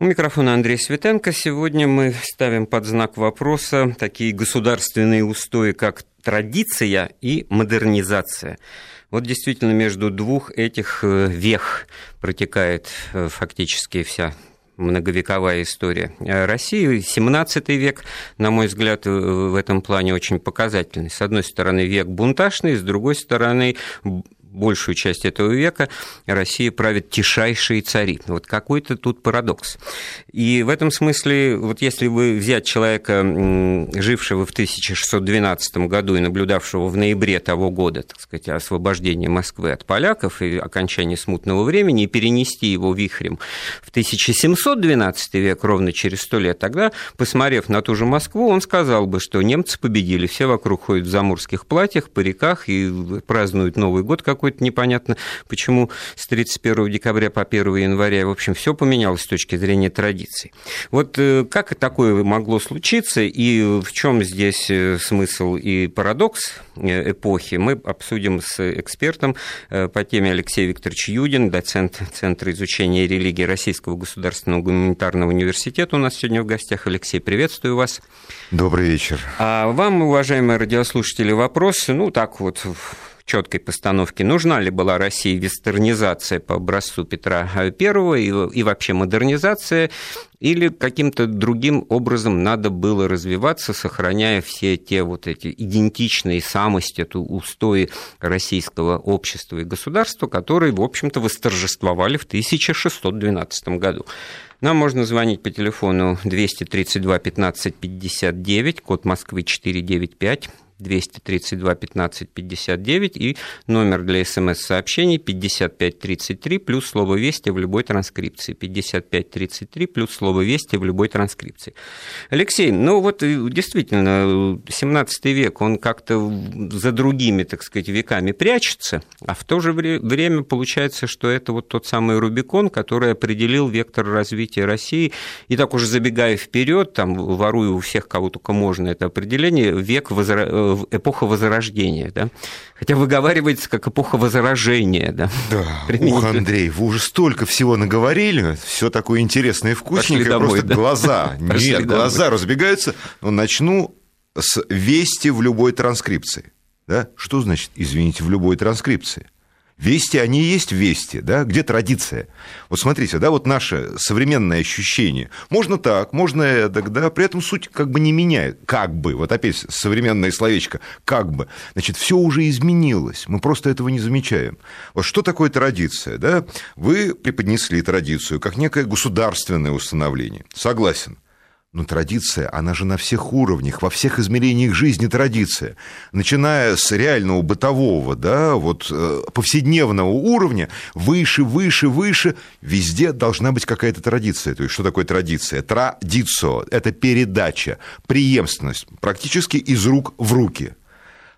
У микрофона Андрей Светенко. Сегодня мы ставим под знак вопроса такие государственные устои, как традиция и модернизация. Вот действительно между двух этих э, вех протекает э, фактически вся многовековая история России. 17 век, на мой взгляд, в этом плане очень показательный. С одной стороны, век бунтажный, с другой стороны, большую часть этого века Россия правит тишайшие цари. Вот какой-то тут парадокс. И в этом смысле, вот если вы взять человека, жившего в 1612 году и наблюдавшего в ноябре того года, так сказать, освобождение Москвы от поляков и окончание смутного времени, и перенести его вихрем в 1712 век, ровно через сто лет, тогда, посмотрев на ту же Москву, он сказал бы, что немцы победили, все вокруг ходят в заморских платьях, париках и празднуют Новый год какой какой-то непонятно, почему с 31 декабря по 1 января. В общем, все поменялось с точки зрения традиций. Вот э, как такое могло случиться и в чем здесь э, смысл и парадокс э, эпохи, мы обсудим с экспертом по теме Алексей Викторович Юдин, доцент Центра изучения религии Российского государственного гуманитарного университета. У нас сегодня в гостях. Алексей, приветствую вас. Добрый вечер. А вам, уважаемые радиослушатели, вопросы, ну, так вот, четкой постановки, нужна ли была России вестернизация по образцу Петра I и, и вообще модернизация, или каким-то другим образом надо было развиваться, сохраняя все те вот эти идентичные самости, эту устои российского общества и государства, которые, в общем-то, восторжествовали в 1612 году. Нам можно звонить по телефону 232 15 59, код Москвы 495, 232 15 59 и номер для смс-сообщений 5533 плюс слово «Вести» в любой транскрипции. 5533 плюс слово «Вести» в любой транскрипции. Алексей, ну вот э, действительно, 17 век, он как-то за другими, так сказать, веками прячется, а в то же время получается, что это вот тот самый Рубикон, который определил вектор развития России. И так уже забегая вперед, там, ворую у всех, кого только можно это определение, век возра э, эпоха Возрождения, да? Хотя выговаривается как эпоха Возрождения, да? Да, ух, Андрей, вы уже столько всего наговорили, все такое интересное и вкусненькое, домой, просто да? глаза, нет, глаза разбегаются. Но начну с вести в любой транскрипции. Да? Что значит, извините, в любой транскрипции? Вести, они и есть вести, да, где традиция. Вот смотрите, да, вот наше современное ощущение. Можно так, можно это, да, при этом суть как бы не меняет. Как бы, вот опять современное словечко, как бы. Значит, все уже изменилось, мы просто этого не замечаем. Вот что такое традиция, да? Вы преподнесли традицию как некое государственное установление. Согласен. Но традиция, она же на всех уровнях, во всех измерениях жизни традиция. Начиная с реального бытового, да, вот э, повседневного уровня, выше, выше, выше, везде должна быть какая-то традиция. То есть, что такое традиция? Традицио – это передача, преемственность, практически из рук в руки.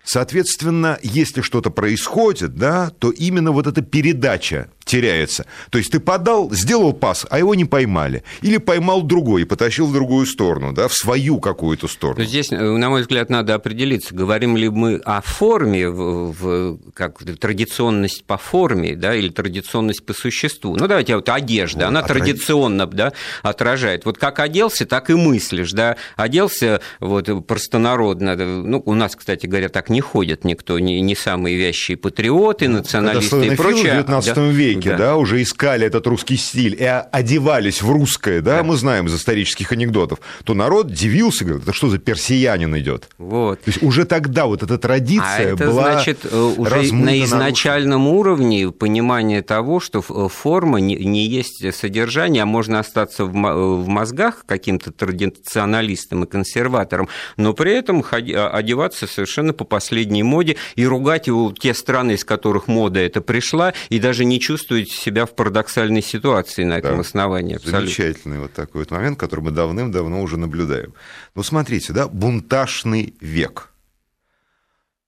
Соответственно, если что-то происходит, да, то именно вот эта передача теряется. То есть ты подал, сделал пас, а его не поймали. Или поймал другой и потащил в другую сторону, да, в свою какую-то сторону. Здесь, э, на мой взгляд, надо определиться, говорим ли мы о форме, в, в, как традиционность по форме, да, или традиционность по существу. Ну, давайте вот одежда, вот, она отрад... традиционно да, отражает. Вот как оделся, так и мыслишь, да. Оделся вот простонародно, ну, у нас, кстати говоря, так не ходят никто, не, не самые вящие патриоты, ну, националисты и прочее. в 19 да? веке да. да, уже искали этот русский стиль и одевались в русское, да, да. мы знаем из исторических анекдотов, то народ дивился, говорит, это что за персиянин идет? Вот. То есть уже тогда вот эта традиция а это, была значит, э, уже на изначальном нарушена. уровне понимание того, что э, форма не, не есть содержание, а можно остаться в, в мозгах каким-то традиционалистом и консерватором, но при этом а, одеваться совершенно по последней моде и ругать его те страны, из которых мода это пришла, и даже не чувствовать себя в парадоксальной ситуации на этом да. основании. Абсолютно. Замечательный вот такой вот момент, который мы давным-давно уже наблюдаем. Ну, смотрите, да, бунтажный век.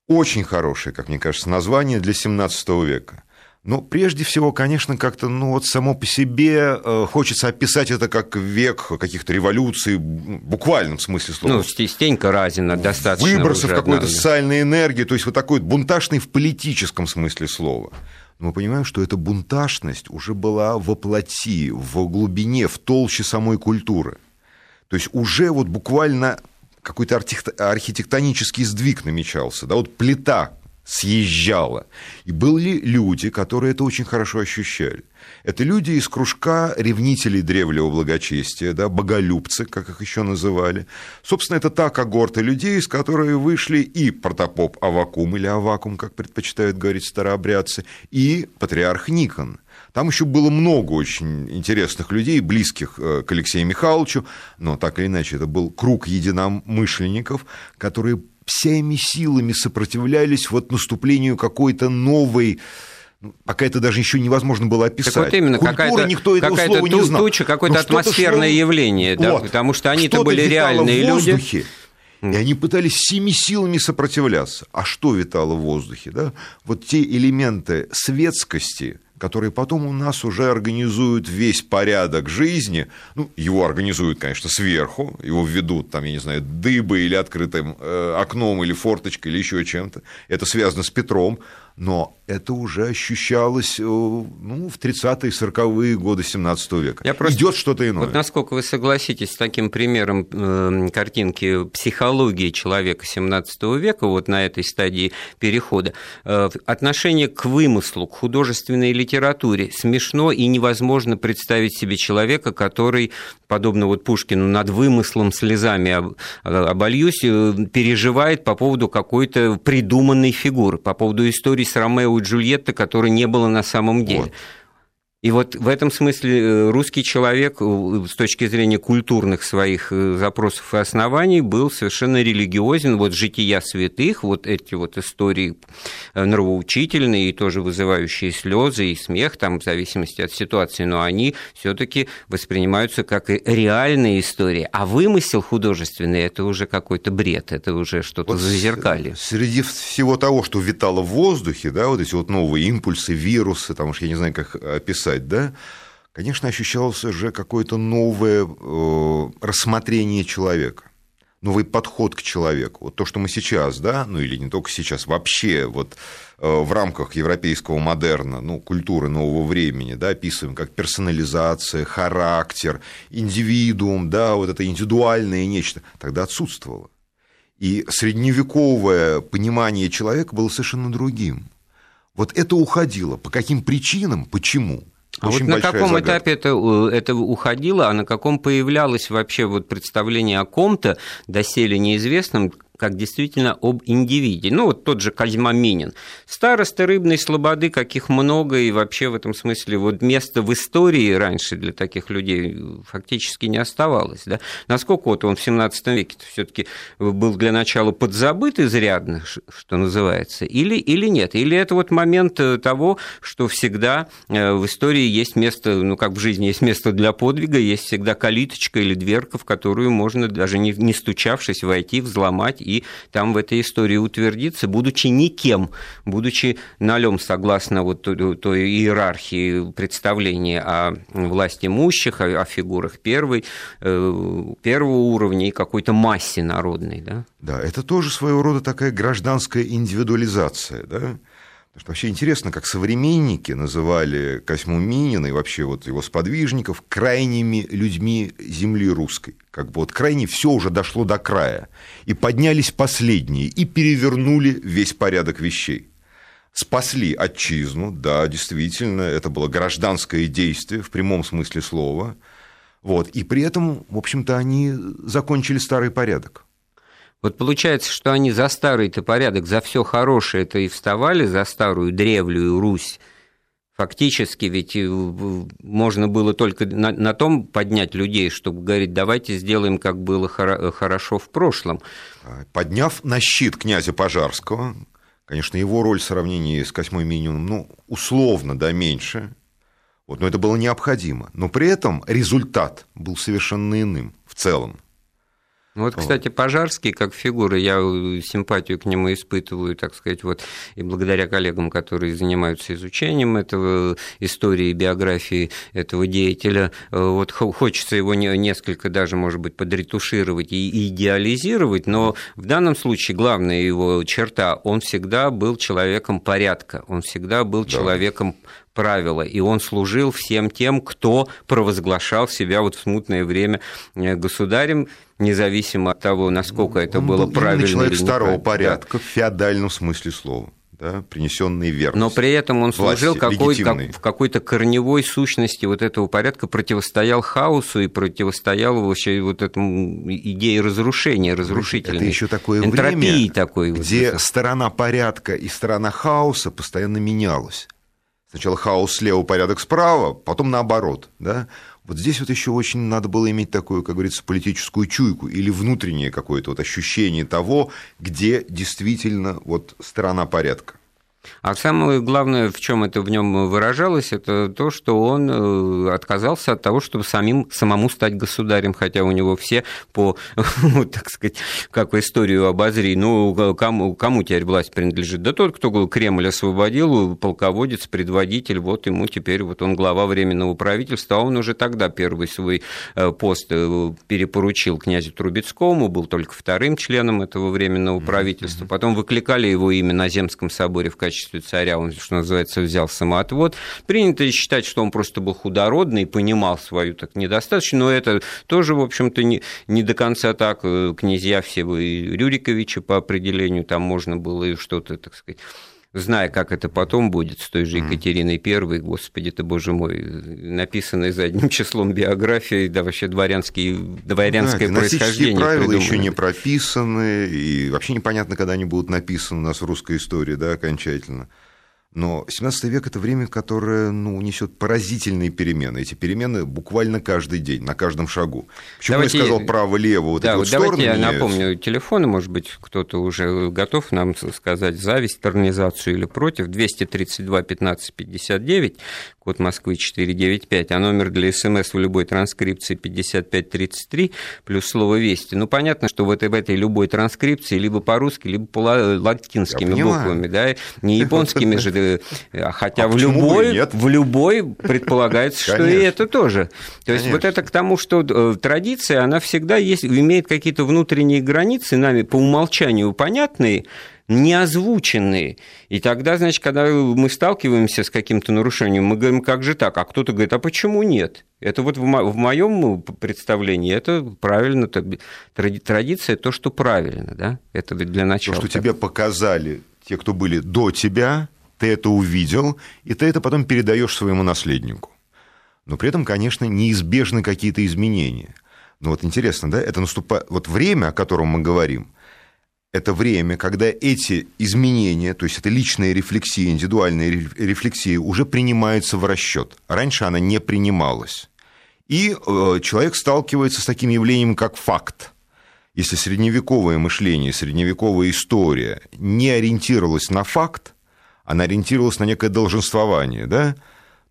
Очень хорошее, как мне кажется, название для 17 века. Но прежде всего, конечно, как-то, ну вот само по себе э, хочется описать это как век каких-то революций, в буквальном смысле слова. Ну, частенько разина достаточно. Выбросов какой-то социальной энергии, то есть вот такой бунтажный в политическом смысле слова. мы понимаем, что эта бунтажность уже была во плоти, в глубине, в толще самой культуры. То есть уже вот буквально какой-то архитектонический сдвиг намечался, да, вот плита съезжала. И были люди, которые это очень хорошо ощущали. Это люди из кружка ревнителей древнего благочестия, да, боголюбцы, как их еще называли. Собственно, это та когорта людей, из которой вышли и протопоп Авакум, или Авакум, как предпочитают говорить старообрядцы, и патриарх Никон. Там еще было много очень интересных людей, близких э, к Алексею Михайловичу, но так или иначе это был круг единомышленников, которые всеми силами сопротивлялись вот наступлению какой-то новой ну, пока это даже еще невозможно было описать. Так вот именно, какая-то, никто этого какая слова не знал. туча, какое-то атмосферное шло... явление, да, вот. потому что они-то были реальные люди. И они пытались всеми силами сопротивляться. А что витало в воздухе? Да? Вот те элементы светскости, которые потом у нас уже организуют весь порядок жизни. Ну, его организуют, конечно, сверху, его введут, там, я не знаю, дыбой или открытым э, окном, или форточкой, или еще чем-то. Это связано с Петром но это уже ощущалось э, ну, в 30-е, 40-е годы 17 века. Я просто... Идет что-то иное. Вот насколько вы согласитесь с таким примером э, картинки психологии человека 17 века, вот на этой стадии перехода, э, отношение к вымыслу, к художественной литературе смешно и невозможно представить себе человека, который, подобно вот Пушкину, над вымыслом слезами обольюсь, переживает по поводу какой-то придуманной фигуры, по поводу истории с Ромео и Джульеттой, которой не было на самом деле. Вот. И вот в этом смысле э, русский человек э, с точки зрения культурных своих э, запросов и оснований был совершенно религиозен. Вот жития святых, вот эти вот истории нравоучительные и тоже вызывающие слезы и смех, там, в зависимости от ситуации, но они все таки воспринимаются как и реальные истории. А вымысел художественный – это уже какой-то бред, это уже что-то вот зазеркали. Среди всего того, что витало в воздухе, да, вот эти вот новые импульсы, вирусы, там уж я не знаю, как описать, писать, да, конечно, ощущалось уже какое-то новое э, рассмотрение человека новый подход к человеку. Вот то, что мы сейчас, да, ну или не только сейчас, вообще вот э, в рамках европейского модерна, ну, культуры нового времени, да, описываем как персонализация, характер, индивидуум, да, вот это индивидуальное нечто, тогда отсутствовало. И средневековое понимание человека было совершенно другим. Вот это уходило. По каким причинам, почему? А вот на каком загадка. этапе это, это уходило, а на каком появлялось вообще вот представление о ком-то доселе неизвестном, как действительно об индивиде. Ну, вот тот же Козьма Минин. Старосты рыбной слободы, каких много, и вообще в этом смысле вот места в истории раньше для таких людей фактически не оставалось. Да? Насколько вот он в 17 веке все таки был для начала подзабыт изрядно, что называется, или, или нет? Или это вот момент э, того, что всегда э, в истории есть место, ну, как в жизни есть место для подвига, есть всегда калиточка или дверка, в которую можно, даже не, не стучавшись, войти, взломать и там в этой истории утвердиться, будучи никем, будучи налем согласно вот той иерархии представления о власти имущих, о, о фигурах первой, э, первого уровня и какой-то массе народной. Да? да, это тоже своего рода такая гражданская индивидуализация, да, Потому что вообще интересно, как современники называли Косьму Минина и вообще вот его сподвижников крайними людьми земли русской. Как бы вот крайне все уже дошло до края. И поднялись последние, и перевернули весь порядок вещей. Спасли отчизну, да, действительно, это было гражданское действие в прямом смысле слова. Вот. И при этом, в общем-то, они закончили старый порядок. Вот получается, что они за старый-то порядок, за все хорошее это и вставали, за старую древнюю Русь. Фактически ведь э, можно было только на, на том поднять людей, чтобы говорить, давайте сделаем, как было хорошо в прошлом. Подняв на щит князя Пожарского, конечно, его роль в сравнении с Косьмой Минимум, ну, условно, да, меньше, вот, но это было необходимо. Но при этом результат был совершенно иным в целом. Вот, кстати, Пожарский как фигура, я симпатию к нему испытываю, так сказать, вот и благодаря коллегам, которые занимаются изучением этого истории и биографии этого деятеля, вот хочется его несколько даже, может быть, подретушировать и идеализировать, но в данном случае главная его черта, он всегда был человеком порядка, он всегда был да. человеком правила, и он служил всем тем, кто провозглашал себя вот в смутное время э, государем, независимо от того, насколько это он было был правильно. человек старого порядка да. в феодальном смысле слова да, принесенные верность. Но при этом он служил какой, как, в какой-то корневой сущности вот этого порядка, противостоял хаосу и противостоял вообще вот этому идее разрушения, разрушительной. Это еще такое время, такой где вот сторона порядка и сторона хаоса постоянно менялась. Сначала хаос слева, порядок справа, потом наоборот. Да? Вот здесь вот еще очень надо было иметь такую, как говорится, политическую чуйку или внутреннее какое-то вот ощущение того, где действительно вот сторона порядка. А самое главное, в чем это в нем выражалось, это то, что он э, отказался от того, чтобы самим, самому стать государем, хотя у него все по, так сказать, как историю обозри, ну, кому, кому теперь власть принадлежит? Да тот, кто Кремль освободил, полководец, предводитель, вот ему теперь, вот он глава Временного правительства, а он уже тогда первый свой э, пост э, перепоручил князю Трубецкому, был только вторым членом этого Временного правительства, потом выкликали его имя на Земском соборе в качестве качестве царя, он, что называется, взял самоотвод. Принято считать, что он просто был худородный, понимал свою так недостаточно, но это тоже, в общем-то, не, не до конца так. Князья все и Рюриковича по определению, там можно было и что-то, так сказать, зная, как это потом будет с той же Екатериной I, господи ты, боже мой, написанной задним числом биографии, да вообще дворянский, дворянское да, происхождение правила придуманы. еще не прописаны, и вообще непонятно, когда они будут написаны у нас в русской истории, да, окончательно. Но 17 век – это время, которое ну, несет поразительные перемены. Эти перемены буквально каждый день, на каждом шагу. Почему давайте, я сказал право-лево, вот да, эти вот давайте я меняются? напомню телефоны, может быть, кто-то уже готов нам сказать зависть, торнизацию или против. 232 15 59, код Москвы 495, а номер для СМС в любой транскрипции 5533, плюс слово «Вести». Ну, понятно, что в этой, в этой любой транскрипции либо по-русски, либо по-латинскими буквами, да, не японскими же Э, хотя а в любой, в любой предполагается, что и это тоже. То есть вот это к тому, что э, традиция, она всегда есть, имеет какие-то внутренние границы, нами по умолчанию понятные, не озвученные. И тогда, значит, когда мы сталкиваемся с каким-то нарушением, мы говорим, как же так? А кто-то говорит, а почему нет? Это вот в моем представлении это правильно, традиция то, что правильно, да? Это для начала. То, что тебе показали те, кто были до тебя, ты это увидел, и ты это потом передаешь своему наследнику. Но при этом, конечно, неизбежны какие-то изменения. Но вот интересно, да, это наступает... Вот время, о котором мы говорим, это время, когда эти изменения, то есть это личная рефлексия, индивидуальная рефлексия, уже принимаются в расчет. Раньше она не принималась. И э, человек сталкивается с таким явлением, как факт. Если средневековое мышление, средневековая история не ориентировалась на факт, она ориентировалась на некое долженствование, да?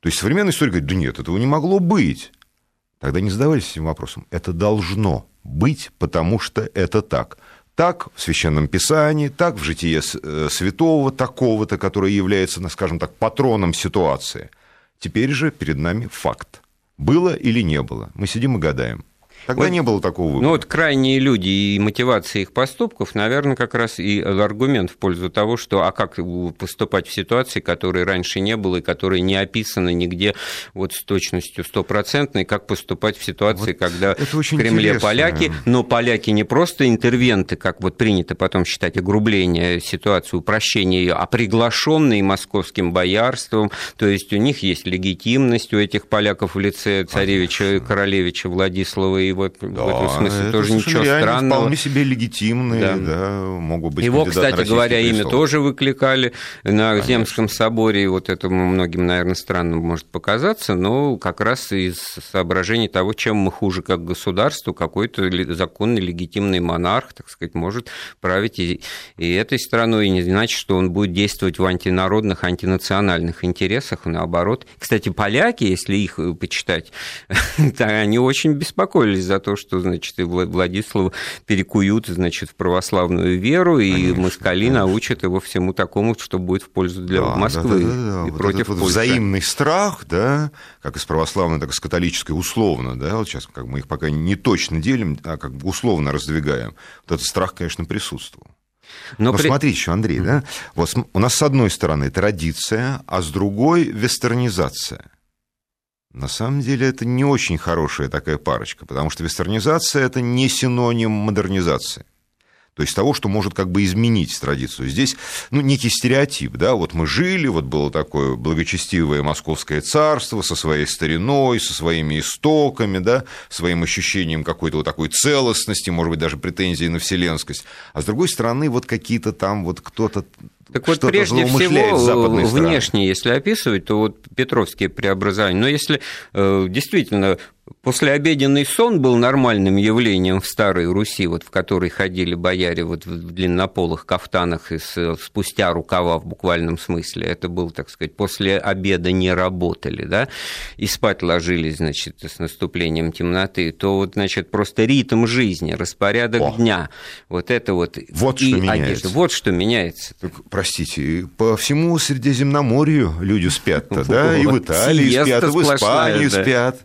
То есть современная история говорит, да нет, этого не могло быть. Тогда не задавались этим вопросом. Это должно быть, потому что это так. Так в Священном Писании, так в житие э, святого такого-то, который является, скажем так, патроном ситуации. Теперь же перед нами факт. Было или не было. Мы сидим и гадаем. Тогда вот, не было такого выбора. Ну вот крайние люди и мотивация их поступков, наверное, как раз и аргумент в пользу того, что а как поступать в ситуации, которой раньше не было и которой не описано нигде вот с точностью стопроцентной, как поступать в ситуации, вот когда в Кремле интересно. поляки, но поляки не просто интервенты, как вот принято потом считать огрубление ситуации, упрощение ее, а приглашенные московским боярством, то есть у них есть легитимность у этих поляков в лице царевича, королевича Владислава и в, в этом смысле тоже ничего странного. вполне себе легитимные, да. Да, могут быть Его, кстати говоря, имя тоже выкликали на Конечно. Земском соборе, и вот этому многим, наверное, странным может показаться, но как раз из соображений того, чем мы хуже как государство, какой-то законный легитимный монарх, так сказать, может править и, и этой страной, и не значит, что он будет действовать в антинародных, антинациональных интересах, наоборот. Кстати, поляки, если их почитать, они очень беспокоились боролись за то, что, значит, и Владислава перекуют, значит, в православную веру, и Конечно, москали да. научат его всему такому, что будет в пользу для да, Москвы да, да, да, да. и вот против вот взаимный страх, да, как из православной, так и из католической, условно, да, вот сейчас как мы их пока не точно делим, а как бы условно раздвигаем, вот этот страх, конечно, присутствовал. Но, Но при... смотри еще, Андрей, да, вот у нас с одной стороны традиция, а с другой вестернизация. На самом деле это не очень хорошая такая парочка, потому что вестернизация – это не синоним модернизации то есть того, что может как бы изменить традицию. Здесь ну, некий стереотип, да, вот мы жили, вот было такое благочестивое московское царство со своей стариной, со своими истоками, да, своим ощущением какой-то вот такой целостности, может быть, даже претензии на вселенскость, а с другой стороны вот какие-то там вот кто-то так вот, прежде всего, внешне, если описывать, то вот Петровские преобразования, но если э, действительно Послеобеденный сон был нормальным явлением в Старой Руси, вот в которой ходили бояре вот в длиннополых кафтанах и с, спустя рукава в буквальном смысле. Это был, так сказать, после обеда не работали, да, и спать ложились, значит, с наступлением темноты. То вот, значит, просто ритм жизни, распорядок О. дня, вот это вот. Вот и что одежда. меняется. Вот что меняется. Так, простите, по всему Средиземноморью люди спят-то, да, и в Италии спят, и в Испании спят.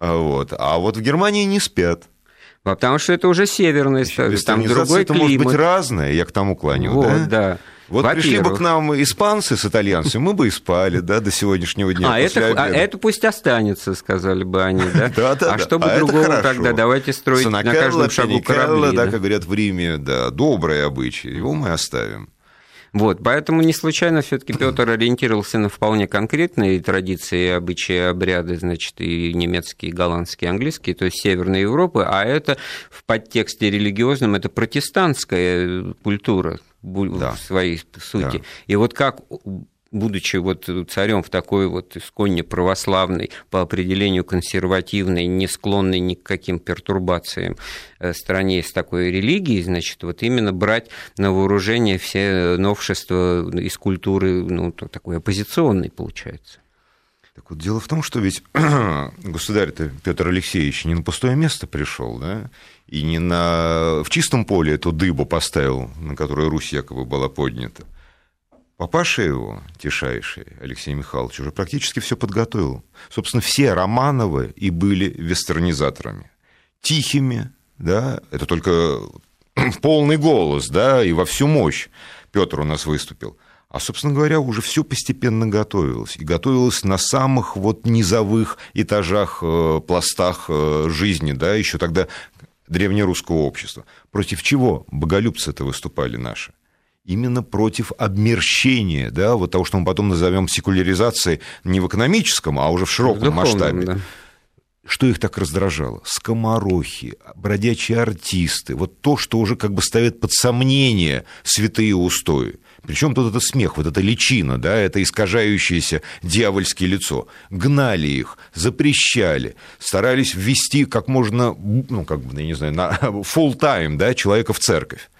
А вот. А вот в Германии не спят. Потому что это уже северная страна, там другой это климат. может быть разное, я к тому клоню, вот, да? да. Вот пришли бы к нам испанцы с итальянцами, мы бы и спали, да, до сегодняшнего дня. А, это, а это пусть останется, сказали бы они, да? Да, да. А чтобы а другого тогда давайте строить на каждом шагу корабли. Да, как говорят в Риме, да, добрые обычаи, его мы оставим. Вот, поэтому не случайно все-таки Петр ориентировался на вполне конкретные традиции, обычаи, обряды, значит, и немецкие, и голландские, и английские, то есть Северной Европы, а это в подтексте религиозном это протестантская культура да. в своей сути. Да. И вот как будучи вот царем в такой вот исконне православной, по определению консервативной, не склонной ни к каким пертурбациям э, стране с такой религией, значит, вот именно брать на вооружение все новшества из культуры, ну, такой оппозиционной получается. Так вот, дело в том, что ведь государь-то Петр Алексеевич не на пустое место пришел, да, и не на... в чистом поле эту дыбу поставил, на которую Русь якобы была поднята. Папаша его, тишайший, Алексей Михайлович, уже практически все подготовил. Собственно, все Романовы и были вестернизаторами. Тихими, да, это только полный голос, да, и во всю мощь Петр у нас выступил. А, собственно говоря, уже все постепенно готовилось. И готовилось на самых вот низовых этажах, э, пластах э, жизни, да, еще тогда древнерусского общества. Против чего боголюбцы-то выступали наши? Именно против обмерщения, да, вот того, что мы потом назовем секуляризацией не в экономическом, а уже в широком в масштабе. Да. Что их так раздражало? Скоморохи, бродячие артисты, вот то, что уже как бы ставит под сомнение святые устои. Причем тут это смех, вот эта личина, да, это искажающееся дьявольское лицо. Гнали их, запрещали, старались ввести как можно, ну, как бы, я не знаю, на full time, да, человека в церковь.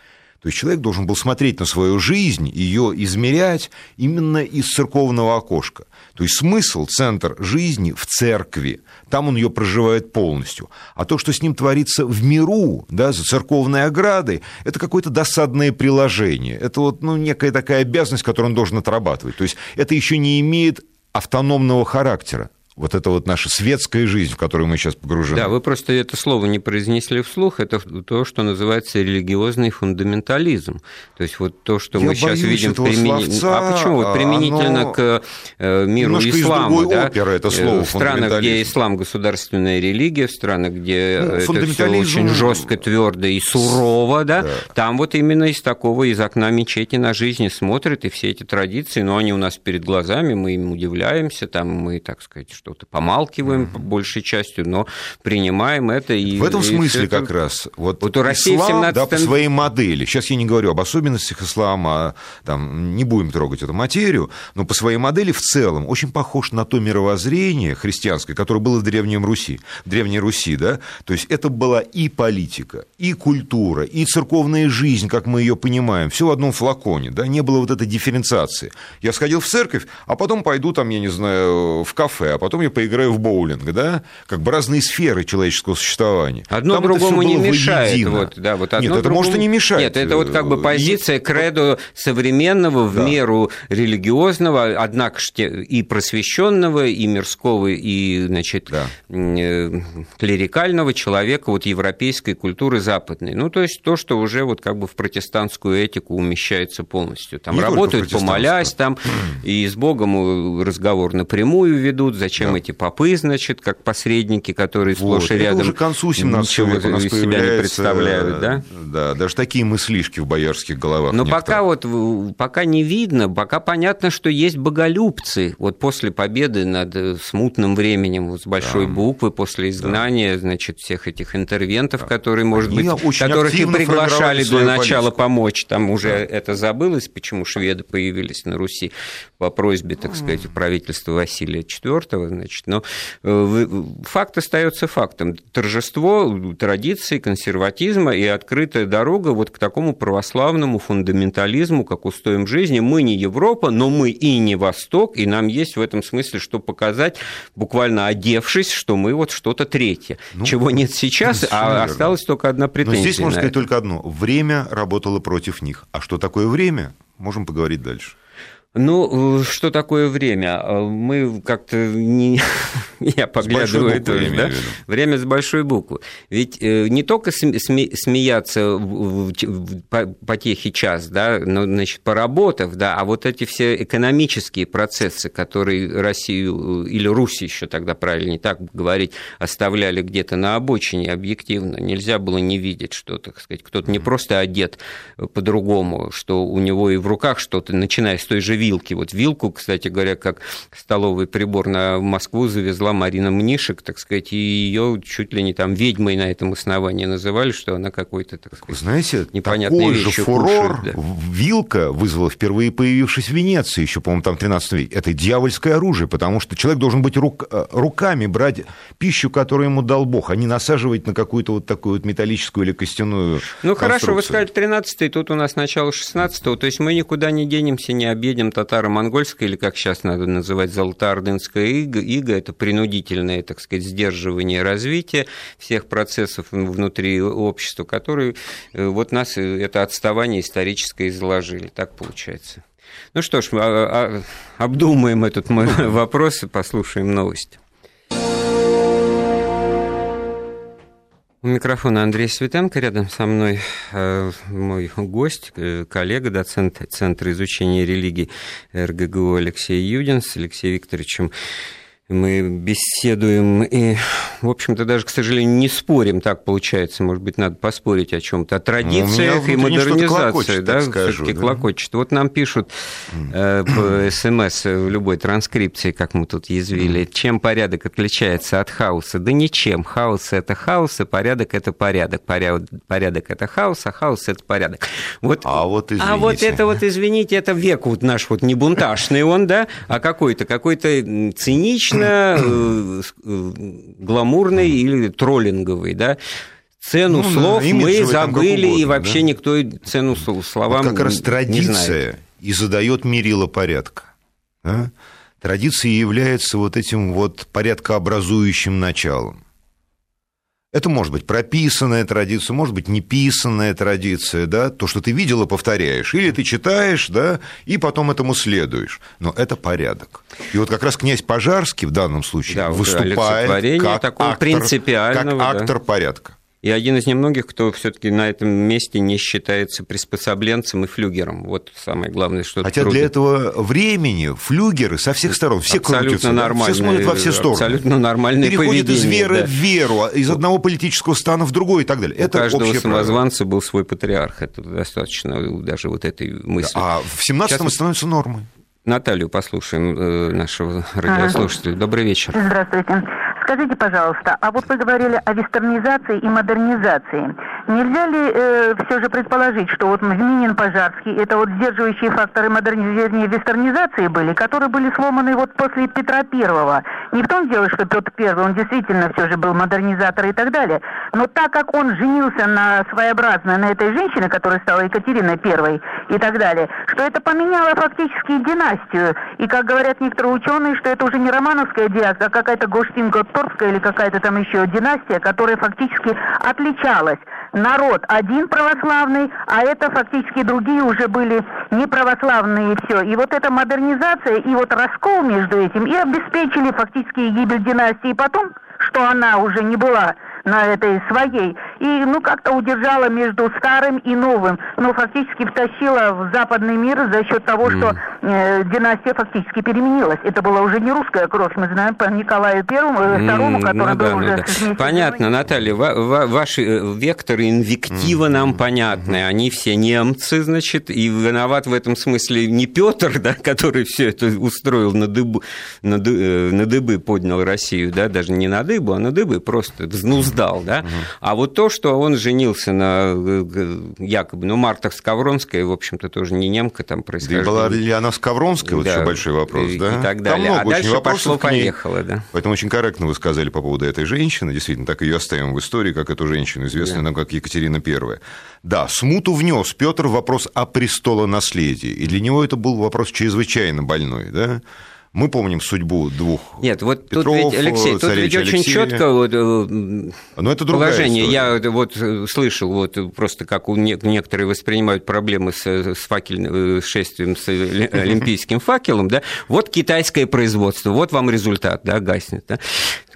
То есть человек должен был смотреть на свою жизнь, ее измерять именно из церковного окошка. То есть смысл, центр жизни в церкви, там он ее проживает полностью. А то, что с ним творится в миру, да, за церковной оградой, это какое-то досадное приложение. Это вот ну, некая такая обязанность, которую он должен отрабатывать. То есть это еще не имеет автономного характера вот это вот наша светская жизнь, в которую мы сейчас погружены. Да, вы просто это слово не произнесли вслух, это то, что называется религиозный фундаментализм. То есть вот то, что Я мы сейчас видим применительно... А почему? Вот применительно оно... к э, миру ислама, да? Опера, это слово, в странах, где ислам государственная религия, в странах, где ну, это все очень жестко, твердо и сурово, да? да, там вот именно из такого, из окна мечети на жизнь смотрят, и все эти традиции, но они у нас перед глазами, мы им удивляемся, там мы, так сказать, что что-то помалкиваем mm-hmm. большей частью, но принимаем это. И, в этом смысле это... как раз. Вот, вот у России ислам, 17... да, по своей модели. Сейчас я не говорю об особенностях ислама, там, не будем трогать эту материю, но по своей модели в целом очень похож на то мировоззрение христианское, которое было в Древнем Руси, в Древней Руси, да, то есть это была и политика, и культура, и церковная жизнь, как мы ее понимаем, все в одном флаконе, да, не было вот этой дифференциации. Я сходил в церковь, а потом пойду там, я не знаю, в кафе, а потом потом я поиграю в боулинг, да? Как бы разные сферы человеческого существования. Одно Там другому не мешает. Вот, да, вот одно Нет, это другому... может и не мешать. Нет, это вот как бы позиция и... кредо современного в да. меру религиозного, однако и просвещенного, и мирского, и, значит, да. Э, клерикального человека вот европейской культуры западной. Ну, то есть то, что уже вот как бы в протестантскую этику умещается полностью. Там не работают, помолясь, там и с Богом разговор напрямую ведут, зачем да. эти попы, значит, как посредники, которые вот. сплошь и рядом уже к концу 17 ничего века из себя не представляют, да? Да, даже такие мыслишки в боярских головах. Но пока вот пока не видно, пока понятно, что есть боголюбцы. Вот после победы над э, смутным временем с большой да. буквы, после изгнания, да. значит, всех этих интервентов, да. которые, может Они быть, которых и приглашали для начала политику. помочь, там уже да. это забылось, почему шведы появились на Руси по просьбе, так сказать, правительства Василия IV, значит, но э, факт остается фактом. Торжество традиций, консерватизма и открытая дорога вот к такому православному фундаментализму, как устоям жизни. Мы не Европа, но мы и не Восток, и нам есть в этом смысле что показать, буквально одевшись, что мы вот что-то третье, ну, чего нет сейчас, а верно. осталась только одна претензия. Но здесь можно сказать только одно. Время работало против них. А что такое время? Можем поговорить дальше. Ну, что такое время? Мы как-то не... Я поглядываю тоже, да? Время с большой буквы. Ведь э, не только смеяться по, по техе час, да, но, значит, поработав, да, а вот эти все экономические процессы, которые Россию или Русь еще тогда правильно не так говорить, оставляли где-то на обочине объективно. Нельзя было не видеть, что, так сказать, кто-то не просто одет по-другому, что у него и в руках что-то, начиная с той же вилки. Вот вилку, кстати говоря, как столовый прибор на Москву завезла Марина Мнишек, так сказать, и ее чуть ли не там ведьмой на этом основании называли, что она какой-то, так сказать, Знаете, такой же фурор кушает, да. вилка вызвала впервые появившись в Венеции, еще, по-моему, там 13 век. Это дьявольское оружие, потому что человек должен быть рук, э, руками брать пищу, которую ему дал Бог, а не насаживать на какую-то вот такую вот металлическую или костяную Ну, хорошо, вы сказали 13-й, тут у нас начало 16-го, то есть мы никуда не денемся, не объедем татаро-монгольская, или как сейчас надо называть, золотоордынская ига, ига, это принудительное, так сказать, сдерживание развития всех процессов внутри общества, которые э, вот нас э, это отставание историческое изложили. Так получается. Ну что ж, а, а, обдумаем этот мой вопрос и послушаем новости. У микрофона Андрей Светенко, рядом со мной э, мой гость, э, коллега, доцент Центра изучения религий РГГУ Алексей Юдин с Алексеем Викторовичем мы беседуем и, в общем-то, даже, к сожалению, не спорим, так получается, может быть, надо поспорить о чем-то, о традициях ну, и модернизации, да, все-таки да? клокочет. Вот нам пишут э, по СМС в любой транскрипции, как мы тут язвили, чем порядок отличается от хаоса? Да ничем. Хаос – это хаос, и порядок – это порядок. Порядок, порядок – это хаос, а хаос – это порядок. Вот, а вот извините. А вот это вот, извините, это век вот наш вот не бунтажный он, да, а какой-то, какой-то циничный, достаточно э, гламурный или троллинговый, да, цену ну, слов мы забыли, угодно, и вообще да? никто цену словам вот как раз традиция и задает мерило порядка. Да? Традиция является вот этим вот порядкообразующим началом. Это может быть прописанная традиция, может быть неписанная традиция, да, то, что ты видел и повторяешь. Или ты читаешь, да, и потом этому следуешь. Но это порядок. И вот как раз князь Пожарский в данном случае да, выступает как актор, как актор да. порядка и один из немногих, кто все-таки на этом месте не считается приспособленцем и флюгером. Вот самое главное, что Хотя трудно. для этого времени флюгеры со всех сторон, все абсолютно крутятся, нормальные, все смотрят во все стороны. Абсолютно нормальные Переходят из веры да. в веру, из одного политического стана в другой и так далее. У это каждого самозванца правило. был свой патриарх. Это достаточно даже вот этой мысли. А в 17-м становится нормой. Наталью послушаем, э, нашего радиослушателя. Добрый вечер. Здравствуйте. Скажите, пожалуйста, а вот вы говорили о вестернизации и модернизации. Нельзя ли э, все же предположить, что вот Минин, Пожарский, это вот сдерживающие факторы модернизации вестернизации были, которые были сломаны вот после Петра Первого? Не в том дело, что Петр Первый, он действительно все же был модернизатор и так далее, но так как он женился на своеобразно на этой женщине, которая стала Екатериной Первой, и так далее, что это поменяло фактически династию. И, как говорят некоторые ученые, что это уже не романовская династия, а какая-то Гоштин-Готторгская или какая-то там еще династия, которая фактически отличалась народ один православный, а это фактически другие уже были не православные и все. И вот эта модернизация и вот раскол между этим и обеспечили фактически гибель династии. И потом, что она уже не была на этой своей. И, ну, как-то удержала между старым и новым. Но фактически втащила в западный мир за счет того, mm. что э, династия фактически переменилась. Это была уже не русская кровь, мы знаем по Николаю Первому, э, Второму, mm, который ну, был да, уже... Ну, да. Понятно, Наталья, ва- ва- ваши э, векторы инвектива mm. нам понятны. Mm. Они все немцы, значит, и виноват в этом смысле не Петр, да, который все это устроил на дыбы, на, ды, на дыбы поднял Россию, да, даже не на дыбу, а на дыбы просто взнуздал, да. Mm. А вот то, что он женился на якобы, ну, Марта Скавронская, в общем-то, тоже не немка там происходила. Да была ли она Скавронская, вот да, еще большой вопрос, да? И так далее. Там много а дальше пошло-поехало, да. Поэтому очень корректно вы сказали по поводу этой женщины, действительно, так ее оставим в истории, как эту женщину, известную да. нам как Екатерина I. Да, смуту внес Петр вопрос о престолонаследии, и для него это был вопрос чрезвычайно больной, да? Мы помним судьбу двух Нет, вот Петров, тут ведь, Алексей, тут ведь очень Алексея. четко вот, э, Но это положение. История. Я вот слышал, вот просто как у некоторые воспринимают проблемы с, с факельным э, шествием с олимпийским факелом, да, вот китайское производство, вот вам результат, да, гаснет. Да.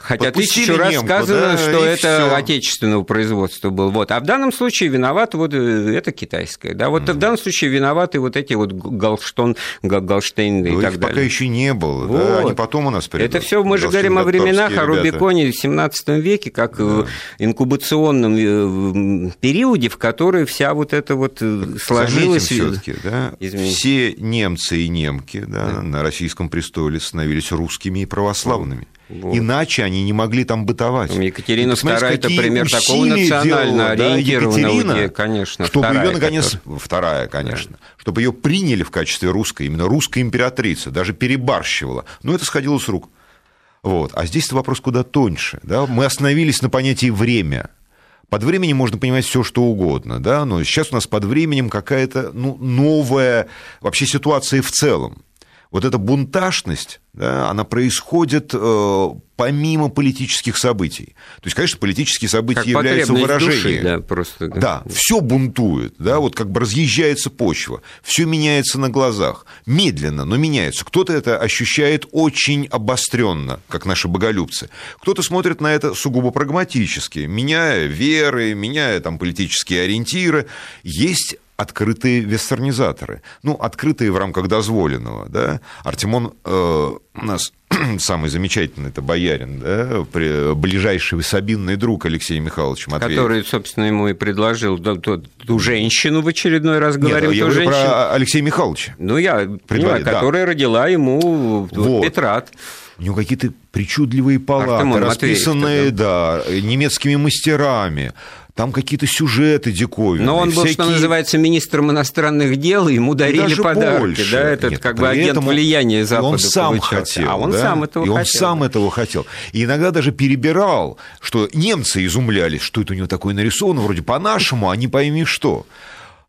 Хотя тысячу раз немку, сказано, да, что это всё. отечественного производства был. Вот. А в данном случае виноват вот э, это китайское. Да? Вот mm. в данном случае виноваты вот эти вот Галштон, Галштейн и так далее. пока еще не было, вот. да? они потом у нас придут. Это все мы же говорим о временах, о Рубиконе в 17 веке, как да. в инкубационном э, периоде, в который вся вот эта вот э, сложилась... все-таки, да? Все немцы и немки да, да. на российском престоле становились русскими и православными. Вот. Иначе они не могли там бытовать. Екатерина II – это пример такого национально ориентированного, да, конечно. Чтобы ее, наконец, которая... вторая, конечно, да. чтобы ее приняли в качестве русской, именно русской императрицы, даже перебарщивала. Но это сходило с рук. Вот. А здесь вопрос куда тоньше. Да? Мы остановились на понятии «время». Под временем можно понимать все, что угодно, да, но сейчас у нас под временем какая-то ну, новая вообще ситуация в целом вот эта бунтажность, да, она происходит э, помимо политических событий. То есть, конечно, политические события как являются выражением. Души, да, просто, да. да, все бунтует, да, вот как бы разъезжается почва, все меняется на глазах, медленно, но меняется. Кто-то это ощущает очень обостренно, как наши боголюбцы. Кто-то смотрит на это сугубо прагматически, меняя веры, меняя там политические ориентиры. Есть открытые вестернизаторы. Ну, открытые в рамках дозволенного, да. Артемон э, у нас самый замечательный, это боярин, да, ближайший сабинный друг Алексея Михайловича Матвеева. Который, собственно, ему и предложил ту, ту, ту женщину в очередной раз, говорим, Нет, я говорю женщину. про Алексея Михайловича. Ну, я понимаю, да. которая родила ему вот. Петрат. У него какие-то причудливые палаты, Артемон расписанные, Матвеев, да, немецкими мастерами там какие-то сюжеты диковинные. Но он был, всякие... что называется, министром иностранных дел, и ему дарили подарки, больше. да, этот Нет, как бы агент этому... влияния Запада. он сам получался. хотел. А он да? сам этого и хотел. И он сам этого хотел. И иногда даже перебирал, что немцы изумлялись, что это у него такое нарисовано, вроде по-нашему, а не пойми что.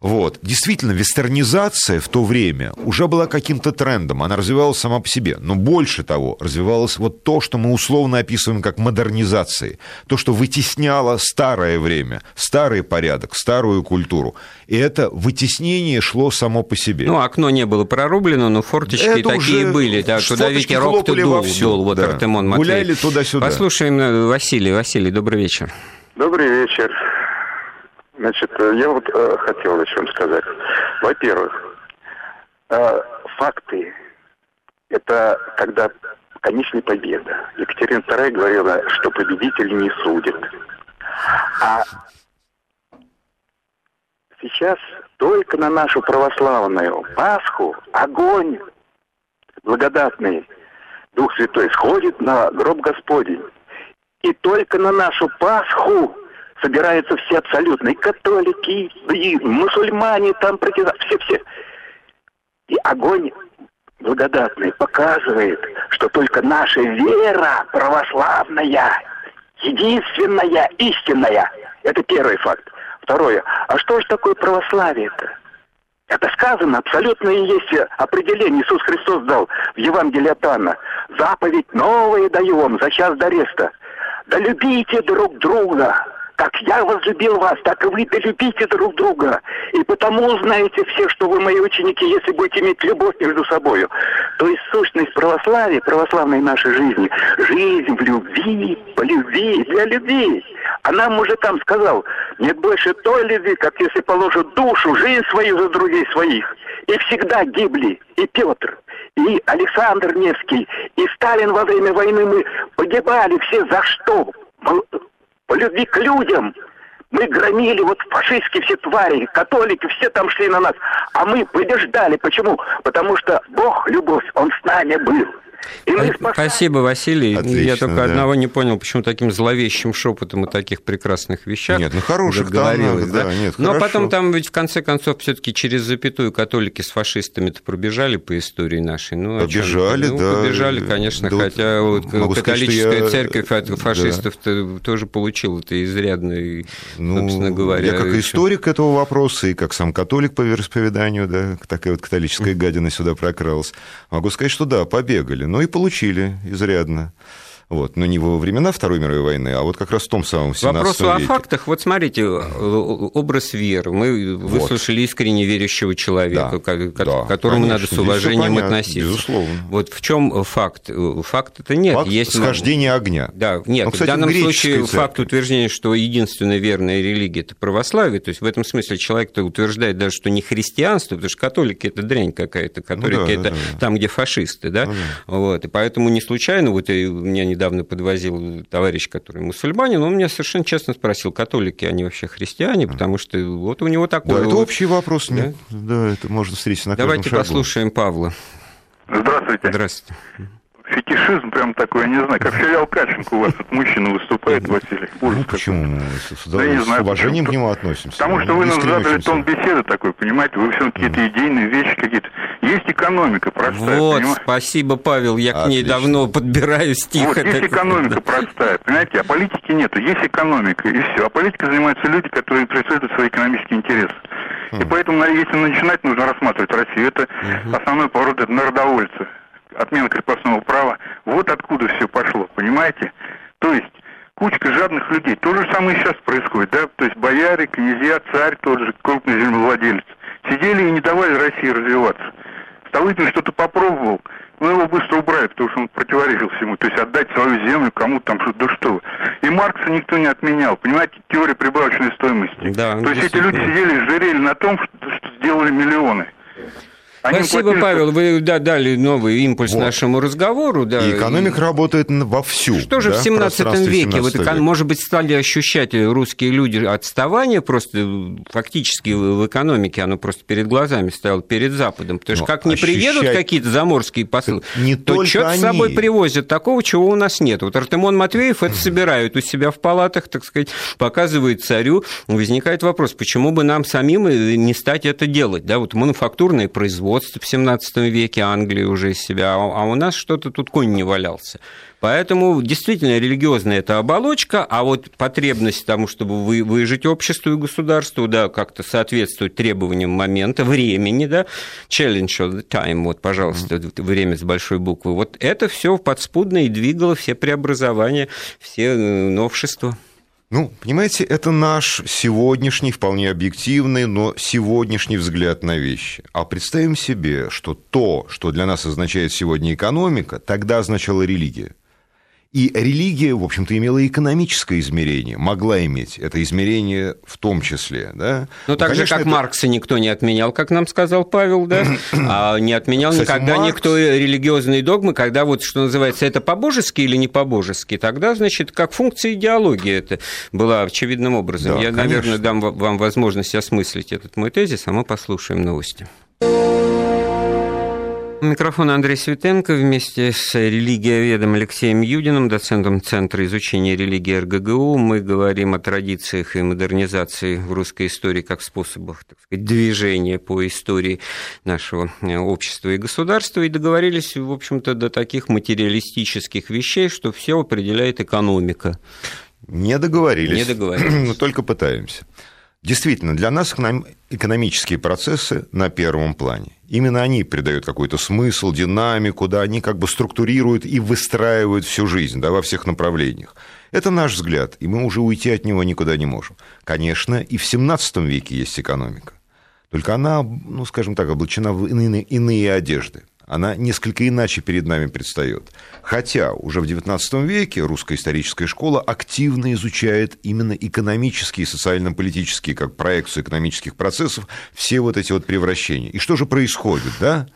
Вот. Действительно, вестернизация в то время уже была каким-то трендом, она развивалась сама по себе. Но больше того, развивалось вот то, что мы условно описываем как модернизацией. То, что вытесняло старое время, старый порядок, старую культуру. И это вытеснение шло само по себе. Ну, окно не было прорублено, но форточки это такие были. Да, туда ветерок-то дул, дул, вот да. Артемон Матвеев. Гуляли туда-сюда. Послушаем э, Василий. Василий, добрый вечер. Добрый вечер. Значит, э, я вот э, хотел о чем сказать. Во-первых, э, факты – это когда конечная победа. Екатерина II говорила, что победители не судят. А сейчас только на нашу православную Пасху огонь благодатный Дух Святой сходит на гроб Господень. И только на нашу Пасху собираются все абсолютно, и католики, и мусульмане, там против все-все. И огонь благодатный показывает, что только наша вера православная, единственная, истинная. Это первый факт. Второе. А что же такое православие-то? Это сказано, абсолютно и есть определение. Иисус Христос дал в Евангелии от Анна. Заповедь новая даю вам за час до ареста. Да любите друг друга, как я возлюбил вас, так и вы долюбите друг друга. И потому узнаете все, что вы мои ученики, если будете иметь любовь между собой. То есть сущность православия, православной нашей жизни, жизнь в любви, по любви, для любви. А нам мужикам сказал, нет больше той любви, как если положат душу, жизнь свою за друзей своих. И всегда гибли и Петр, и Александр Невский, и Сталин во время войны мы погибали все за что? По любви к людям. Мы громили вот фашистские все твари, католики, все там шли на нас. А мы побеждали. Почему? Потому что Бог, любовь, Он с нами был. Спасибо, Василий. Отлично, Я только да. одного не понял, почему таким зловещим шепотом о таких прекрасных вещах. Нет, ну хороших говорилось, да. да нет, Но хорошо. потом там ведь в конце концов все-таки через запятую католики с фашистами-то пробежали по истории нашей. Ну, побежали, ну, да. Побежали, конечно, да, хотя вот католическая сказать, церковь я... от фашистов да. тоже получила это изрядно, ну, собственно говоря. Я как еще... историк этого вопроса и как сам католик по вероисповеданию, да, такая вот католическая гадина сюда прокралась, могу сказать, что да, побегали ну и получили изрядно. Вот. Но не во времена Второй мировой войны, а вот как раз в том самом 17 Вопрос о фактах. Вот смотрите, образ веры. Мы вот. выслушали искренне верящего человека, да, к да, которому конечно, надо с уважением понятно, относиться. Безусловно. Вот в чем факт? Факт это нет. Факт Есть схождение огня. Да, нет. Ну, кстати, в данном случае церкви. факт утверждения, что единственная верная религия – это православие. То есть в этом смысле человек-то утверждает даже, что не христианство, потому что католики – это дрянь какая-то, католики ну, да, – это да, да. там, где фашисты. Да? Ну, да. Вот. И поэтому не случайно, вот у меня недавно подвозил товарищ, который мусульманин, он меня совершенно честно спросил, католики, они вообще христиане, потому что вот у него такой... Да, вот... это общий вопрос, да? Да, это можно встретить на Давайте шагу. послушаем Павла. Здравствуйте. Здравствуйте фетишизм прям такой, я не знаю, как филиал Каченко у вас тут мужчина выступает, Василий. Ужас ну, почему? Мы с, да, я не знаю, с уважением почему. к нему относимся. Потому что вы нам задали тон беседы такой, понимаете, вы все какие-то идейные вещи какие-то. Есть экономика простая, Вот, понимаете? спасибо, Павел, я Отлично. к ней давно подбираю стих. Вот, есть экономика простая, понимаете, а политики нету, есть экономика, и все. А политикой занимаются люди, которые преследуют свои экономические интересы. И хм. поэтому, если начинать, нужно рассматривать Россию. Это основной поворот, это народовольцы отмена крепостного права. Вот откуда все пошло, понимаете? То есть кучка жадных людей. То же самое сейчас происходит, да? То есть бояре, князья, царь, тот же крупный землевладелец. Сидели и не давали России развиваться. Столыпин что-то попробовал, но его быстро убрали, потому что он противоречил всему. То есть отдать свою землю кому-то там что-то, да что И Маркса никто не отменял. Понимаете, теория прибавочной стоимости. Да, То есть эти люди сидели и жирели на том, что, что сделали миллионы. Они Спасибо, платили... Павел. Вы да, дали новый импульс вот. нашему разговору. Да. И экономика и... работает вовсю. Что же да, в 17 веке? 17 вот, века. Может быть, стали ощущать русские люди отставание просто фактически в экономике, оно просто перед глазами стояло, перед Западом. Потому что как не ощущать... приедут какие-то заморские посылы, не то что-то с собой привозят такого, чего у нас нет. Вот Артемон Матвеев это собирает у себя в палатах, так сказать, показывает царю. Возникает вопрос, почему бы нам самим не стать это делать? Да, вот мануфактурное производство, производства в 17 веке Англии уже из себя, а, а у нас что-то тут конь не валялся. Поэтому действительно религиозная это оболочка, а вот потребность тому, чтобы вы, выжить обществу и государству, да, как-то соответствовать требованиям момента, времени, да, challenge of the time, вот, пожалуйста, mm-hmm. время с большой буквы, вот это все подспудно и двигало все преобразования, все э, новшества. Ну, понимаете, это наш сегодняшний, вполне объективный, но сегодняшний взгляд на вещи. А представим себе, что то, что для нас означает сегодня экономика, тогда означала религия. И религия, в общем-то, имела экономическое измерение, могла иметь это измерение в том числе. Да? Ну, так Конечно, же, как это... Маркса никто не отменял, как нам сказал Павел, да? а не отменял Кстати, никогда Маркс... никто религиозные догмы, когда вот, что называется, это по-божески или не по-божески, тогда, значит, как функция идеологии это была очевидным образом. Да, Я, конечно. наверное, дам вам возможность осмыслить этот мой тезис, а мы послушаем новости. Микрофон Андрей Светенко вместе с религиоведом Алексеем Юдиным, доцентом Центра изучения религии РГГУ. Мы говорим о традициях и модернизации в русской истории как способах так сказать, движения по истории нашего э, общества и государства. И договорились, в общем-то, до таких материалистических вещей, что все определяет экономика. Не договорились. Не договорились. Но только пытаемся. Действительно, для нас экономические процессы на первом плане. Именно они придают какой-то смысл, динамику, да, они как бы структурируют и выстраивают всю жизнь да, во всех направлениях. Это наш взгляд, и мы уже уйти от него никуда не можем. Конечно, и в 17 веке есть экономика. Только она, ну, скажем так, облачена в иные, иные одежды она несколько иначе перед нами предстает. Хотя уже в XIX веке русская историческая школа активно изучает именно экономические и социально-политические, как проекцию экономических процессов, все вот эти вот превращения. И что же происходит, да?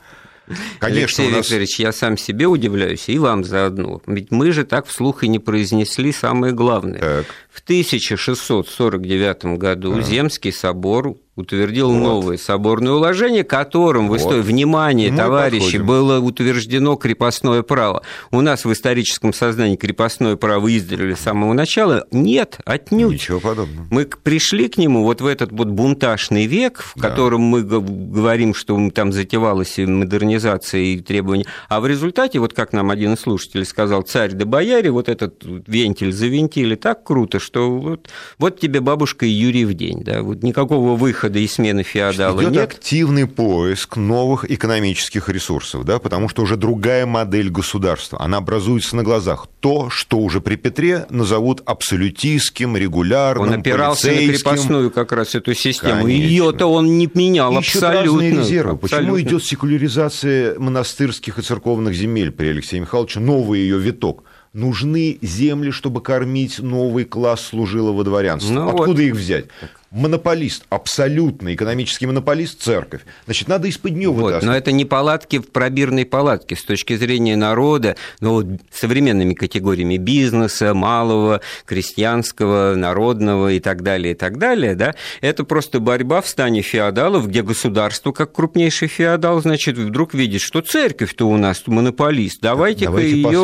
Конечно, Алексей нас... Викторович, я сам себе удивляюсь, и вам заодно. Ведь мы же так вслух и не произнесли самое главное. Так. В 1649 году а. Земский собор утвердил вот. новое соборное уложение, которым вот. в истории, внимание, Мы товарищи, подходим. было утверждено крепостное право. У нас в историческом сознании крепостное право издревле с самого начала. Нет, отнюдь. Ничего подобного. Мы пришли к нему вот в этот вот бунтажный век, в да. котором мы говорим, что там затевалась модернизация и требования, а в результате, вот как нам один из слушателей сказал, царь да бояре, вот этот вентиль завинтили так круто, что вот, вот тебе бабушка и Юрий в день, да, вот никакого выхода выхода из смены феодала Идет нет. активный поиск новых экономических ресурсов, да, потому что уже другая модель государства, она образуется на глазах. То, что уже при Петре назовут абсолютистским, регулярным, Он опирался на крепостную как раз эту систему. Ее-то он не менял Ищут абсолютно. разные резервы. Абсолютно. Почему идет секуляризация монастырских и церковных земель при Алексее Михайловиче, новый ее виток? нужны земли, чтобы кормить новый класс служилого дворянства. Ну, Откуда вот. их взять? Монополист, абсолютно экономический монополист – церковь. Значит, надо из-под нее вот, Но это не палатки в пробирной палатке с точки зрения народа, но вот современными категориями бизнеса, малого, крестьянского, народного и так далее, и так далее, да, это просто борьба в стане феодалов, где государство, как крупнейший феодал, значит, вдруг видит, что церковь-то у нас монополист, давайте-ка Давайте ее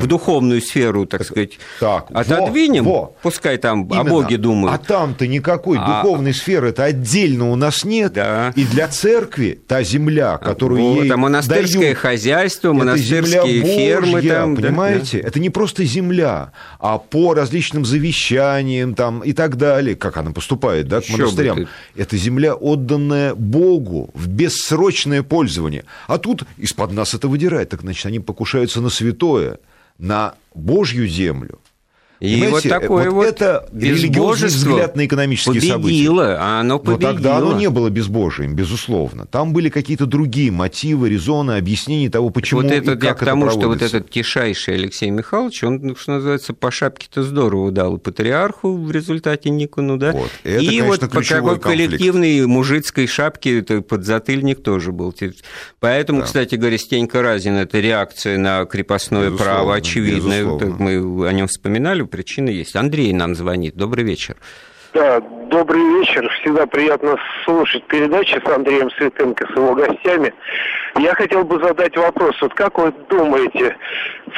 в духовную сферу, так, так сказать, так, отодвинем, во, во. пускай там Именно. о Боге думают. А там-то никакой а духовной сферы это отдельно у нас нет. Да. И для церкви та земля, которую вот, ей а монастырское дают, хозяйство, монастырские Божья, фермы. Там, понимаете? Да, Это не просто земля, а по различным завещаниям там, и так далее, как она поступает да, к Еще монастырям. Это земля, отданная Богу в бессрочное пользование. А тут из-под нас это выдирать. Так, значит, они покушаются на святое, на Божью землю. И Понимаете, вот такое вот, вот это религиозный взгляд на экономические победило, события. А оно победило. Но тогда оно не было безбожием, безусловно. Там были какие-то другие мотивы, резоны, объяснения того, почему вот это, и как к тому, это что вот этот тишайший Алексей Михайлович, он, ну, что называется, по шапке-то здорово дал патриарху в результате Никону, да? Вот. Это, и конечно, вот по какой коллективной мужицкой шапке это подзатыльник тоже был. Поэтому, да. кстати говоря, Стенька Разин – это реакция на крепостное безусловно, право, очевидно. Мы о нем вспоминали причины есть. Андрей нам звонит. Добрый вечер. Да, добрый вечер. Всегда приятно слушать передачи с Андреем Светенко, с его гостями. Я хотел бы задать вопрос. Вот как вы думаете,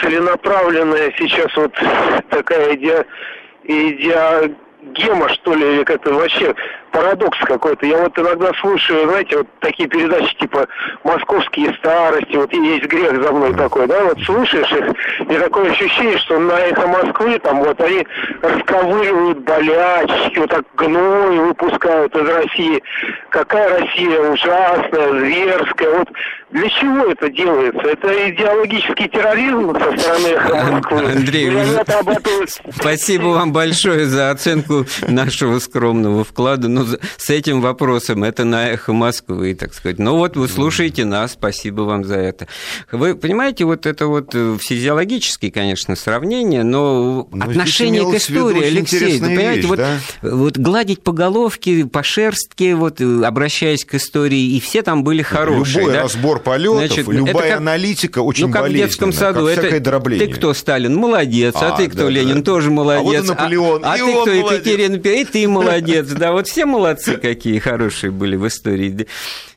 целенаправленная сейчас вот такая идея, идея гема, что ли, или как-то вообще парадокс какой-то. Я вот иногда слушаю, знаете, вот такие передачи типа «Московские старости», вот есть грех за мной такой, да, вот слушаешь их, и такое ощущение, что на «Эхо Москвы» там вот они расковыривают болячки, вот так гной выпускают из России. Какая Россия ужасная, зверская. Вот для чего это делается? Это идеологический терроризм со стороны «Эхо Москвы»? Андрей, спасибо вам большое за оценку нашего скромного вклада. Ну, с этим вопросом это на эхо Москвы, так сказать. Ну вот вы слушаете нас, спасибо вам за это. Вы понимаете, вот это вот э, физиологические, конечно, сравнения, но, но отношение к истории, Алексей, вы понимаете, вещь, вот, да? вот гладить по головке, по шерстке, вот э, обращаясь к истории, и все там были хорошие. Любой да? разбор полетов, Значит, любая как, аналитика очень ну, как в детском саду, как это дробление. ты кто, Сталин, молодец, а, а ты кто, да, Ленин, да. тоже молодец. А вот Наполеон, а, а ты кто, Екатерина, и ты молодец, да, вот все молодцы какие хорошие были в истории.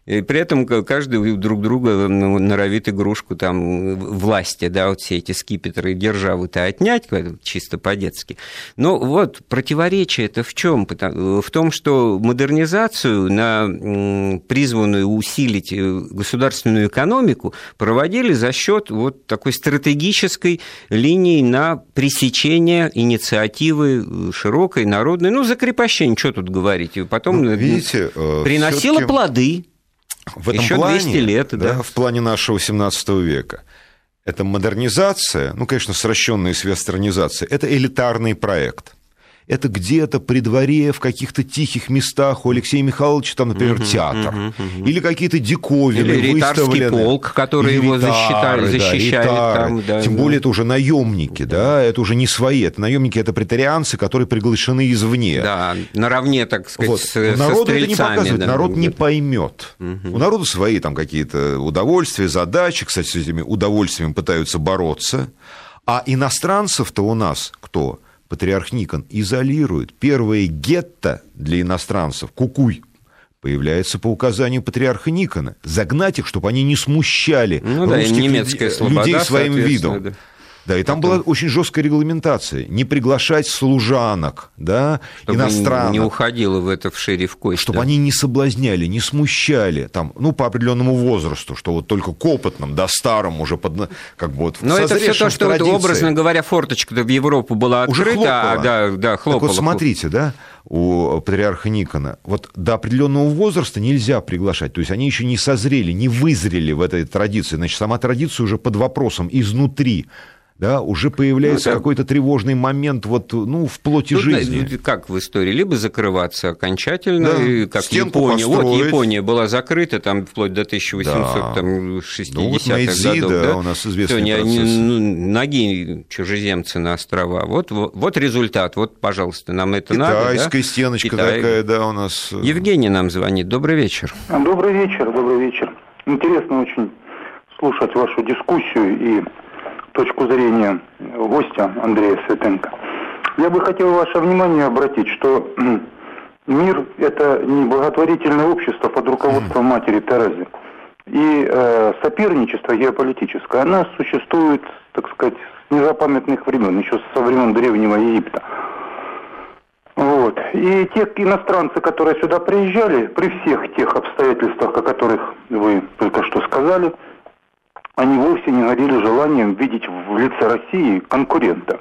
И при этом каждый друг друга ну, норовит игрушку там власти, да, вот все эти скипетры державы-то отнять, чисто по-детски. Но вот противоречие это в чем? В том, что модернизацию, на призванную усилить э, государственную экономику, проводили за счет вот такой стратегической линии на пресечение инициативы э, широкой, народной, ну, закрепощение, что тут говорить, и потом ну, видите, приносило плоды в этом Еще плане, 200 лет, да, да, в плане нашего 17 века, это модернизация, ну, конечно, сращенная с вестернизацией, это элитарный проект это где-то при дворе, в каких-то тихих местах у Алексея Михайловича, там, например, угу, театр, угу, угу. или какие-то диковины или выставлены. полк, который его защищали, защищали да, там, да, Тем да. более это уже наемники, да. да, это уже не свои, это наемники, это претарианцы, которые приглашены извне. Да, наравне, так сказать, вот. с, Народу это не показывает, да, народ не поймет. Угу. У народа свои там какие-то удовольствия, задачи, кстати, с этими удовольствиями пытаются бороться. А иностранцев-то у нас кто? Патриарх Никон изолирует. Первое гетто для иностранцев, кукуй, появляется по указанию патриарха Никона. Загнать их, чтобы они не смущали ну, русских да, людей, людей своим видом. Да. Да, и там Потом... была очень жесткая регламентация. Не приглашать служанок, да, чтобы иностранных. не уходило в это в шире в кость. Чтобы да. они не соблазняли, не смущали, там, ну, по определенному возрасту, что вот только к опытным, да, старым уже под, как бы вот Но это все то, что, вот, образно говоря, форточка в Европу была открыта, уже хлопала. а, да, да, хлопала. Так вот смотрите, да, у патриарха Никона, вот до определенного возраста нельзя приглашать, то есть они еще не созрели, не вызрели в этой традиции, значит, сама традиция уже под вопросом изнутри, да, уже появляется ну, какой-то тревожный момент вот, ну, в плоти Тут, жизни. Как в истории, либо закрываться окончательно, да, как Япония. Построить. Вот Япония была закрыта там вплоть до 1860-х да. ну, вот годов. Да, да, у нас известный Всё, процесс. Не, ну, ноги чужеземцы на острова. Вот, вот, вот результат, вот, пожалуйста, нам это Китайская надо. Китайская да? стеночка Китай... такая, да, у нас. Э, Евгений нам звонит. Добрый вечер. Добрый вечер, добрый вечер. Интересно очень слушать вашу дискуссию и точку зрения гостя Андрея Светенко. Я бы хотел ваше внимание обратить, что мир – это не благотворительное общество под руководством матери Терезы. И э, соперничество геополитическое, оно существует, так сказать, с незапамятных времен, еще со времен Древнего Египта. Вот. И те иностранцы, которые сюда приезжали, при всех тех обстоятельствах, о которых вы только что сказали – они вовсе не горели желанием видеть в лице России конкурента.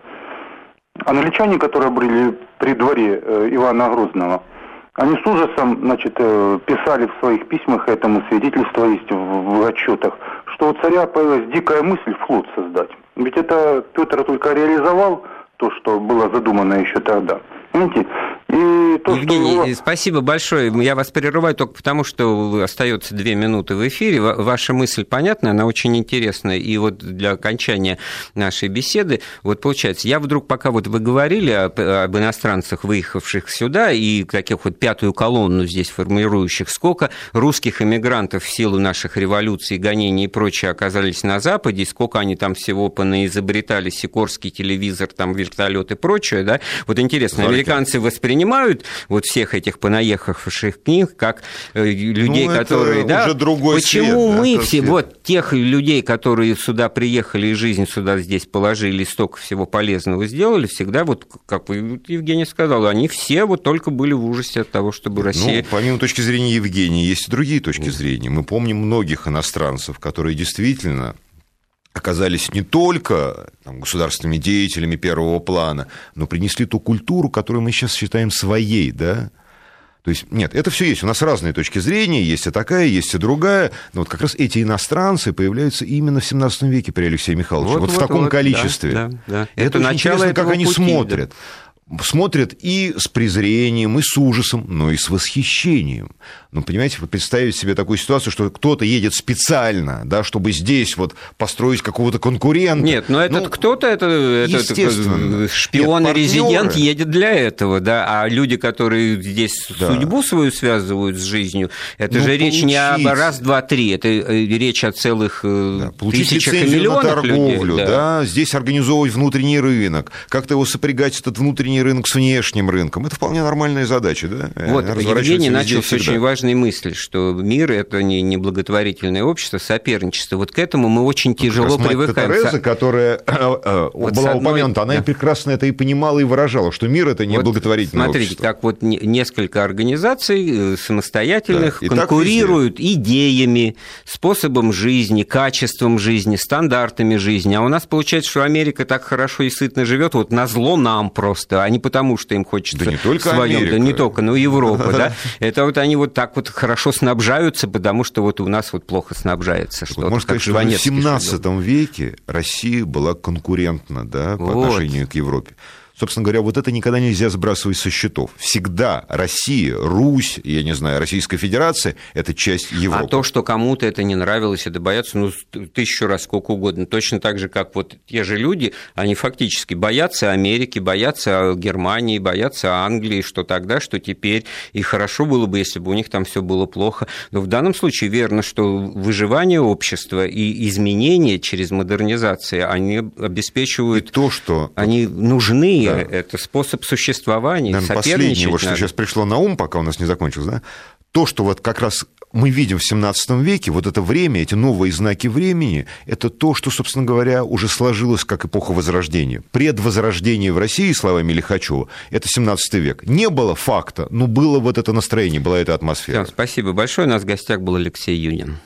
Англичане, которые были при дворе э, Ивана Грозного, они с ужасом значит, э, писали в своих письмах, этому свидетельство есть в отчетах, что у царя появилась дикая мысль флот создать. Ведь это Петр только реализовал то, что было задумано еще тогда. Понимаете? И то, Евгений, что... спасибо большое. Я вас прерываю только потому, что остается две минуты в эфире. Ваша мысль понятна, она очень интересная. И вот для окончания нашей беседы, вот получается, я вдруг, пока вот вы говорили об, об иностранцах, выехавших сюда, и таких вот пятую колонну здесь формирующих, сколько русских эмигрантов в силу наших революций, гонений и прочее оказались на Западе, и сколько они там всего понаизобретали, Сикорский телевизор, там вертолет и прочее, да? Вот интересно, американцы воспринимают вот всех этих понаехавших книг как э, людей, ну, которые... да, уже другой Почему свет, мы да, все, свет. вот тех людей, которые сюда приехали и жизнь сюда здесь положили, столько всего полезного сделали, всегда вот, как вы, Евгений сказал, они все вот только были в ужасе от того, чтобы ну, Россия... Ну, помимо точки зрения Евгения, есть и другие точки зрения. Мы помним многих иностранцев, которые действительно оказались не только там, государственными деятелями первого плана, но принесли ту культуру, которую мы сейчас считаем своей, да, то есть, нет, это все есть. У нас разные точки зрения, есть и такая, есть и другая. Но вот как раз эти иностранцы появляются именно в 17 веке при Алексее Михайловиче. Вот, вот, вот в таком вот, количестве. Да, да, да. Это, это очень интересно, как они пути, смотрят. Да смотрят и с презрением, и с ужасом, но и с восхищением. Ну, понимаете, представить себе такую ситуацию, что кто-то едет специально, да, чтобы здесь вот построить какого-то конкурента. Нет, но этот ну, кто-то, это, это шпион Нет, и резидент едет для этого, да, а люди, которые здесь да. судьбу свою связывают с жизнью, это ну, же получить. речь не об раз, два, три, это э, речь о целых э, да, тысячах и миллионах на торговлю, людей. Да. да, здесь организовывать внутренний рынок, как-то его сопрягать, этот внутренний рынок с внешним рынком. Это вполне нормальная задача, да? Вот, Евгений начал с очень важной мысли, что мир – это не, не благотворительное общество, соперничество. Вот к этому мы очень ну, тяжело привыкаем. Тереза, которая вот была одной... упомянута, она да. прекрасно это и понимала, и выражала, что мир – это не вот благотворительное смотрите, общество. как вот несколько организаций э, самостоятельных да. и конкурируют идеями, способом жизни, качеством жизни, стандартами жизни. А у нас получается, что Америка так хорошо и сытно живет, вот на зло нам просто, а не потому, что им хочется да не только своем, Америка. да не только, но и Европа, да. Это вот они вот так вот хорошо снабжаются, потому что вот у нас вот плохо снабжается. Что можно сказать, что в 17 веке Россия была конкурентна, да, по отношению к Европе. Собственно говоря, вот это никогда нельзя сбрасывать со счетов. Всегда Россия, Русь, я не знаю, Российская Федерация – это часть Европы. А то, что кому-то это не нравилось, это боятся, ну, тысячу раз, сколько угодно. Точно так же, как вот те же люди, они фактически боятся Америки, боятся Германии, боятся Англии, что тогда, что теперь. И хорошо было бы, если бы у них там все было плохо. Но в данном случае верно, что выживание общества и изменения через модернизацию, они обеспечивают... И то, что... Они нужны да. это способ существования. Наверное, последнее, вот что сейчас пришло на ум, пока у нас не закончилось, да, то, что вот как раз мы видим в 17 веке, вот это время, эти новые знаки времени, это то, что, собственно говоря, уже сложилось как эпоха Возрождения. Предвозрождение в России, словами Лихачева, это 17 век. Не было факта, но было вот это настроение, была эта атмосфера. Да, спасибо большое. У нас в гостях был Алексей Юнин.